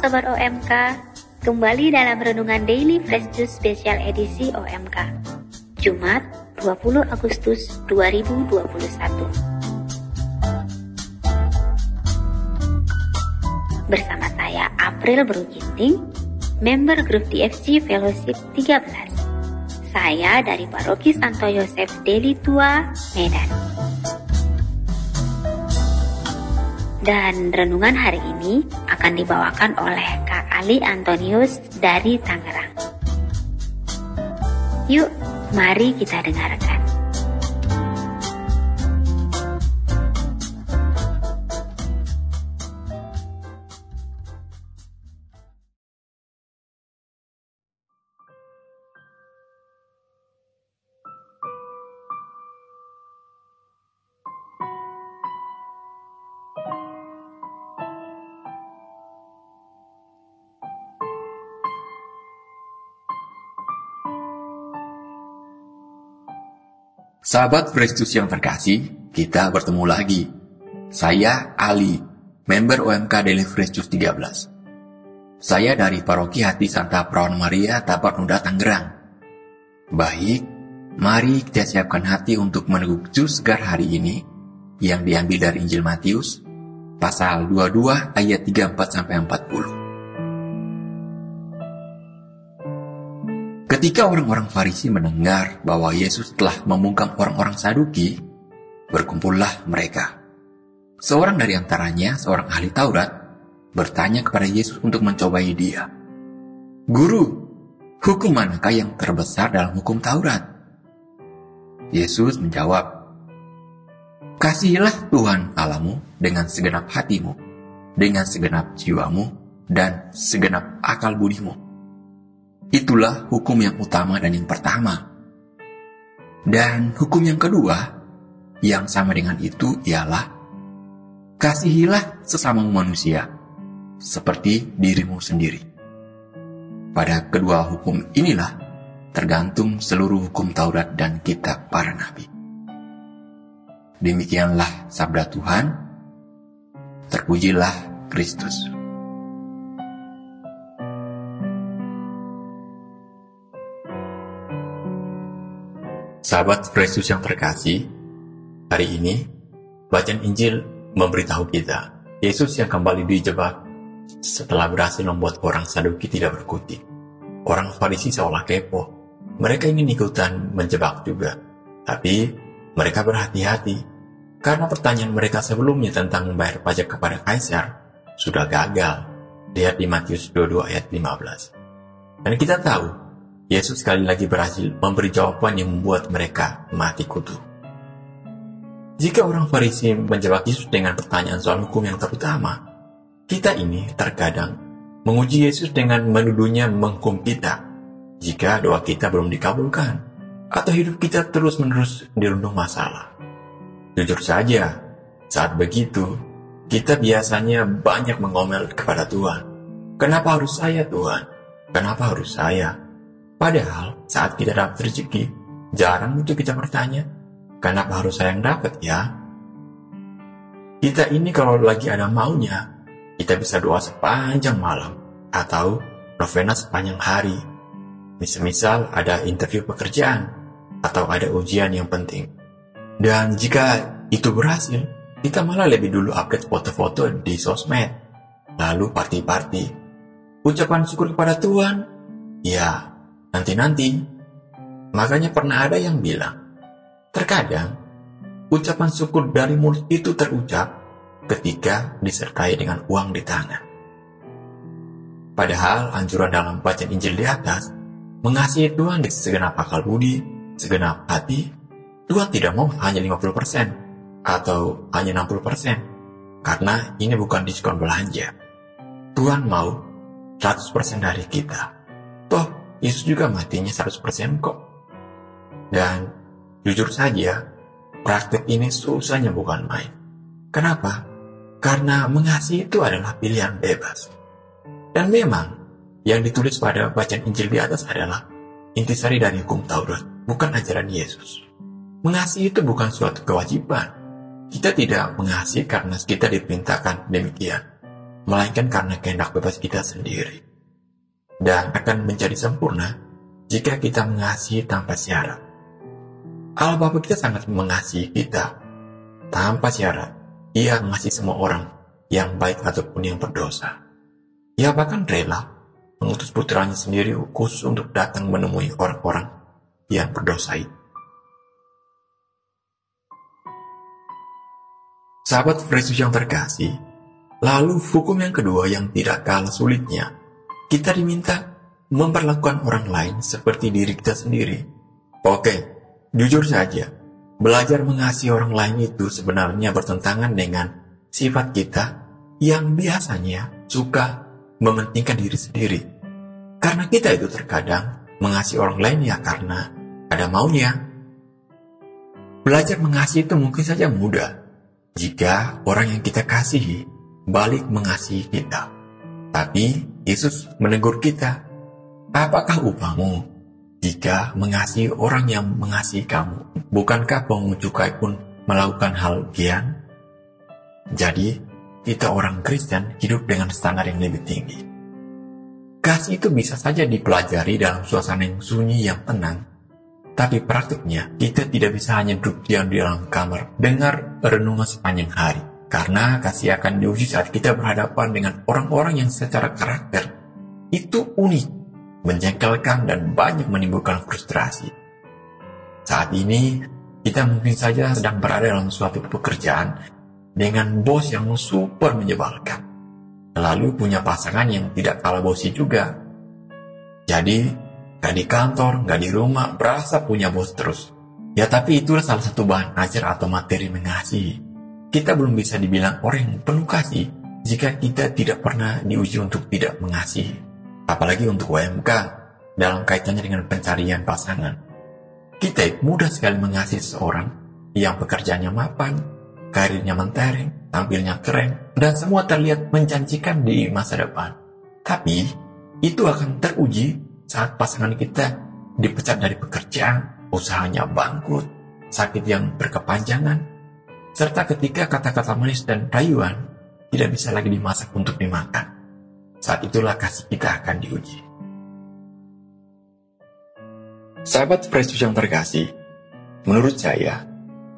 Sobat OMK, kembali dalam Renungan Daily Fresh Juice Special Edisi OMK. Jumat, 20 Agustus 2021. Bersama saya April Beruginting, member grup DFC Fellowship 13. Saya dari Paroki Santo Yosef Deli Tua, Medan. Dan renungan hari ini akan dibawakan oleh Kak Ali Antonius dari Tangerang. Yuk, mari kita dengarkan. Sahabat Kristus yang terkasih, kita bertemu lagi. Saya Ali, member OMK Daily Kristus 13. Saya dari Paroki Hati Santa Perawan Maria, Tapak Nuda, Tangerang. Baik, mari kita siapkan hati untuk meneguk jus segar hari ini yang diambil dari Injil Matius, pasal 22 ayat 34 sampai 40. Ketika orang-orang Farisi mendengar bahwa Yesus telah membungkam orang-orang Saduki, berkumpullah mereka. Seorang dari antaranya, seorang ahli Taurat, bertanya kepada Yesus untuk mencobai dia. Guru, hukum manakah yang terbesar dalam hukum Taurat? Yesus menjawab, Kasihilah Tuhan Alamu dengan segenap hatimu, dengan segenap jiwamu, dan segenap akal budimu Itulah hukum yang utama dan yang pertama. Dan hukum yang kedua, yang sama dengan itu ialah kasihilah sesama manusia seperti dirimu sendiri. Pada kedua hukum inilah tergantung seluruh hukum Taurat dan kitab para nabi. Demikianlah sabda Tuhan. Terpujilah Kristus. Sahabat Kristus yang terkasih, hari ini bacaan Injil memberitahu kita Yesus yang kembali dijebak setelah berhasil membuat orang Saduki tidak berkutik. Orang Farisi seolah kepo. Mereka ingin ikutan menjebak juga. Tapi mereka berhati-hati karena pertanyaan mereka sebelumnya tentang membayar pajak kepada Kaisar sudah gagal. Lihat di Matius 22 ayat 15. Dan kita tahu Yesus sekali lagi berhasil memberi jawaban yang membuat mereka mati kutu. Jika orang Farisi menjawab Yesus dengan pertanyaan soal hukum yang terutama, kita ini terkadang menguji Yesus dengan menuduhnya menghukum kita jika doa kita belum dikabulkan atau hidup kita terus-menerus dirundung masalah. Jujur saja, saat begitu, kita biasanya banyak mengomel kepada Tuhan. Kenapa harus saya Tuhan? Kenapa harus saya? Padahal saat kita dapat rezeki, jarang untuk kita bertanya, kenapa harus saya yang dapat ya? Kita ini kalau lagi ada maunya, kita bisa doa sepanjang malam, atau novena sepanjang hari. Misal-misal ada interview pekerjaan, atau ada ujian yang penting. Dan jika itu berhasil, kita malah lebih dulu update foto-foto di sosmed, lalu party-party. Ucapan syukur kepada Tuhan, ya nanti-nanti. Makanya pernah ada yang bilang, terkadang ucapan syukur dari mulut itu terucap ketika disertai dengan uang di tangan. Padahal anjuran dalam bacaan Injil di atas, mengasihi Tuhan di segenap akal budi, segenap hati, Tuhan tidak mau hanya 50% atau hanya 60%, karena ini bukan diskon belanja. Tuhan mau 100% dari kita. Toh, Yesus juga matinya 100% kok. Dan jujur saja, praktek ini susahnya bukan main. Kenapa? Karena mengasihi itu adalah pilihan bebas. Dan memang, yang ditulis pada bacaan Injil di atas adalah intisari dari hukum Taurat, bukan ajaran Yesus. Mengasihi itu bukan suatu kewajiban. Kita tidak mengasihi karena kita diperintahkan demikian. melainkan karena kehendak bebas kita sendiri. Dan akan menjadi sempurna jika kita mengasihi tanpa syarat. Allah Bapa kita sangat mengasihi kita tanpa syarat. Ia mengasihi semua orang yang baik ataupun yang berdosa. Ia bahkan rela mengutus putranya sendiri khusus untuk datang menemui orang-orang yang berdosa itu. Sahabat Yesus yang terkasih, lalu hukum yang kedua yang tidak kalah sulitnya, kita diminta memperlakukan orang lain seperti diri kita sendiri. Oke, jujur saja, belajar mengasihi orang lain itu sebenarnya bertentangan dengan sifat kita yang biasanya suka mementingkan diri sendiri. Karena kita itu terkadang mengasihi orang lain ya karena ada maunya. Belajar mengasihi itu mungkin saja mudah, jika orang yang kita kasihi balik mengasihi kita. Tapi Yesus menegur kita, apakah upahmu jika mengasihi orang yang mengasihi kamu? Bukankah pengunjung cukai pun melakukan hal gian? Jadi, kita orang Kristen hidup dengan standar yang lebih tinggi. Kasih itu bisa saja dipelajari dalam suasana yang sunyi yang tenang, tapi praktiknya, kita tidak bisa hanya duduk diam di dalam kamar, dengar renungan sepanjang hari. Karena kasih akan diuji saat kita berhadapan dengan orang-orang yang secara karakter itu unik, menjengkelkan, dan banyak menimbulkan frustrasi. Saat ini, kita mungkin saja sedang berada dalam suatu pekerjaan dengan bos yang super menyebalkan. Lalu punya pasangan yang tidak kalah bosi juga. Jadi, Gak di kantor, gak di rumah, berasa punya bos terus. Ya tapi itulah salah satu bahan ajar atau materi mengasihi. Kita belum bisa dibilang orang yang penuh kasih jika kita tidak pernah diuji untuk tidak mengasihi. Apalagi untuk UMK dalam kaitannya dengan pencarian pasangan. Kita mudah sekali mengasihi seseorang yang pekerjaannya mapan, karirnya mentereng, tampilnya keren, dan semua terlihat menjanjikan di masa depan. Tapi, itu akan teruji saat pasangan kita dipecat dari pekerjaan, usahanya bangkrut, sakit yang berkepanjangan, serta ketika kata-kata manis dan rayuan tidak bisa lagi dimasak untuk dimakan. Saat itulah kasih kita akan diuji. Sahabat Yesus yang terkasih, menurut saya,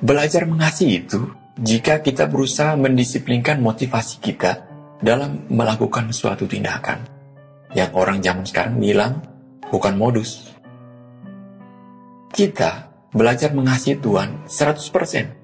belajar mengasihi itu jika kita berusaha mendisiplinkan motivasi kita dalam melakukan suatu tindakan. Yang orang zaman sekarang bilang, bukan modus. Kita belajar mengasihi Tuhan 100%.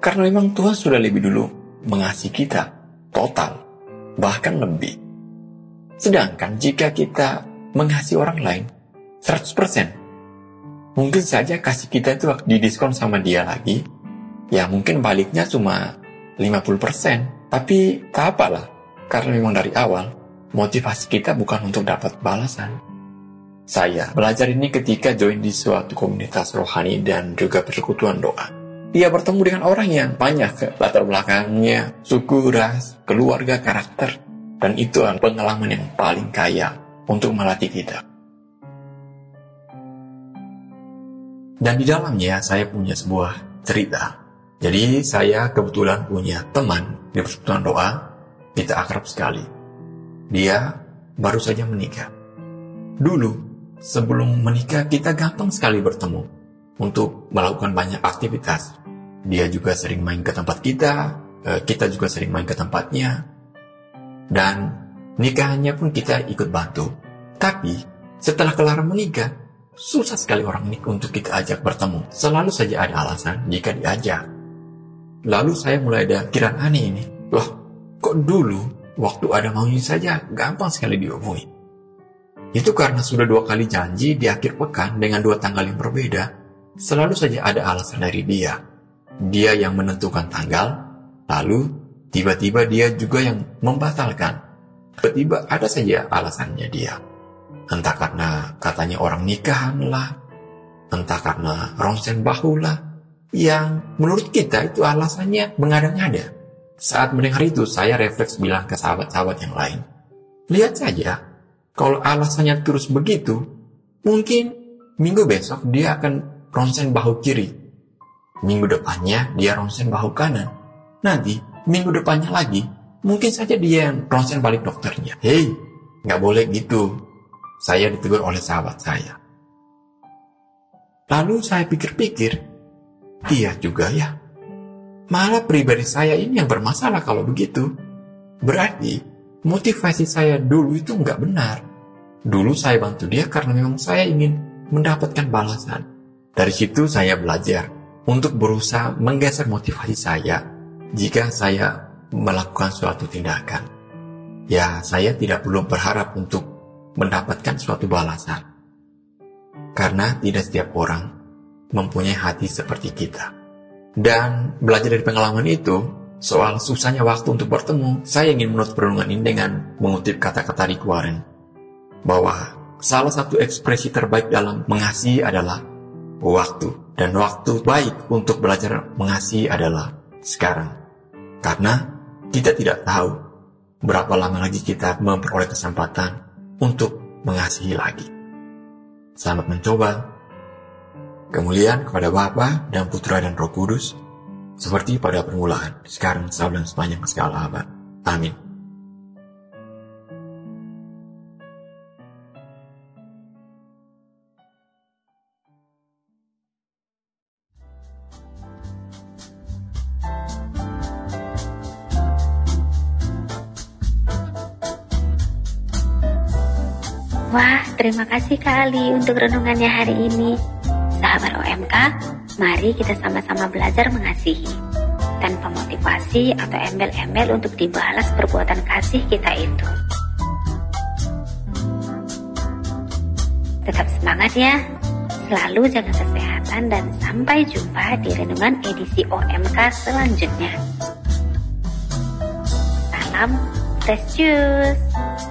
Karena memang Tuhan sudah lebih dulu mengasihi kita total, bahkan lebih. Sedangkan jika kita mengasihi orang lain 100%, mungkin saja kasih kita itu didiskon sama dia lagi, ya mungkin baliknya cuma 50%, tapi tak apalah, karena memang dari awal motivasi kita bukan untuk dapat balasan, saya belajar ini ketika join di suatu komunitas rohani dan juga persekutuan doa. Ia bertemu dengan orang yang banyak latar belakangnya, suku, ras, keluarga, karakter, dan itu adalah pengalaman yang paling kaya untuk melatih kita. Dan di dalamnya saya punya sebuah cerita. Jadi saya kebetulan punya teman di persekutuan doa, kita akrab sekali. Dia baru saja menikah. Dulu sebelum menikah kita gampang sekali bertemu untuk melakukan banyak aktivitas. Dia juga sering main ke tempat kita, eh, kita juga sering main ke tempatnya. Dan nikahannya pun kita ikut bantu. Tapi setelah kelar menikah, susah sekali orang ini untuk kita ajak bertemu. Selalu saja ada alasan jika diajak. Lalu saya mulai ada kiraan aneh ini. Loh, kok dulu waktu ada maunya saja gampang sekali dihubungi. Itu karena sudah dua kali janji di akhir pekan dengan dua tanggal yang berbeda, selalu saja ada alasan dari dia. Dia yang menentukan tanggal, lalu tiba-tiba dia juga yang membatalkan. Tiba-tiba ada saja alasannya dia. Entah karena katanya orang nikahan lah, entah karena ronsen bahu lah, yang menurut kita itu alasannya mengada-ngada. Saat mendengar itu, saya refleks bilang ke sahabat-sahabat yang lain. Lihat saja, kalau alasannya terus begitu, mungkin minggu besok dia akan ronsen bahu kiri. Minggu depannya dia ronsen bahu kanan. Nanti minggu depannya lagi Mungkin saja dia yang ronsen balik dokternya. Hei, nggak boleh gitu. Saya ditegur oleh sahabat saya. Lalu saya pikir-pikir, iya juga ya. Malah pribadi saya ini yang bermasalah kalau begitu. Berarti motivasi saya dulu itu nggak benar. Dulu saya bantu dia karena memang saya ingin mendapatkan balasan. Dari situ saya belajar untuk berusaha menggeser motivasi saya jika saya melakukan suatu tindakan. Ya, saya tidak perlu berharap untuk mendapatkan suatu balasan. Karena tidak setiap orang mempunyai hati seperti kita. Dan belajar dari pengalaman itu, soal susahnya waktu untuk bertemu, saya ingin menutup perundungan ini dengan mengutip kata-kata Rick Warren. Bahwa salah satu ekspresi terbaik dalam mengasihi adalah waktu. Dan waktu baik untuk belajar mengasihi adalah sekarang. Karena kita tidak tahu berapa lama lagi kita memperoleh kesempatan untuk mengasihi lagi. Selamat mencoba. Kemuliaan kepada Bapa dan Putra dan Roh Kudus, seperti pada permulaan, sekarang, dan sepanjang segala abad. Amin. Wah, terima kasih kali untuk renungannya hari ini. Sahabat OMK, mari kita sama-sama belajar mengasihi. Tanpa motivasi atau embel-embel untuk dibalas perbuatan kasih kita itu. Tetap semangat ya. Selalu jaga kesehatan dan sampai jumpa di renungan edisi OMK selanjutnya. Salam Fresh Juice.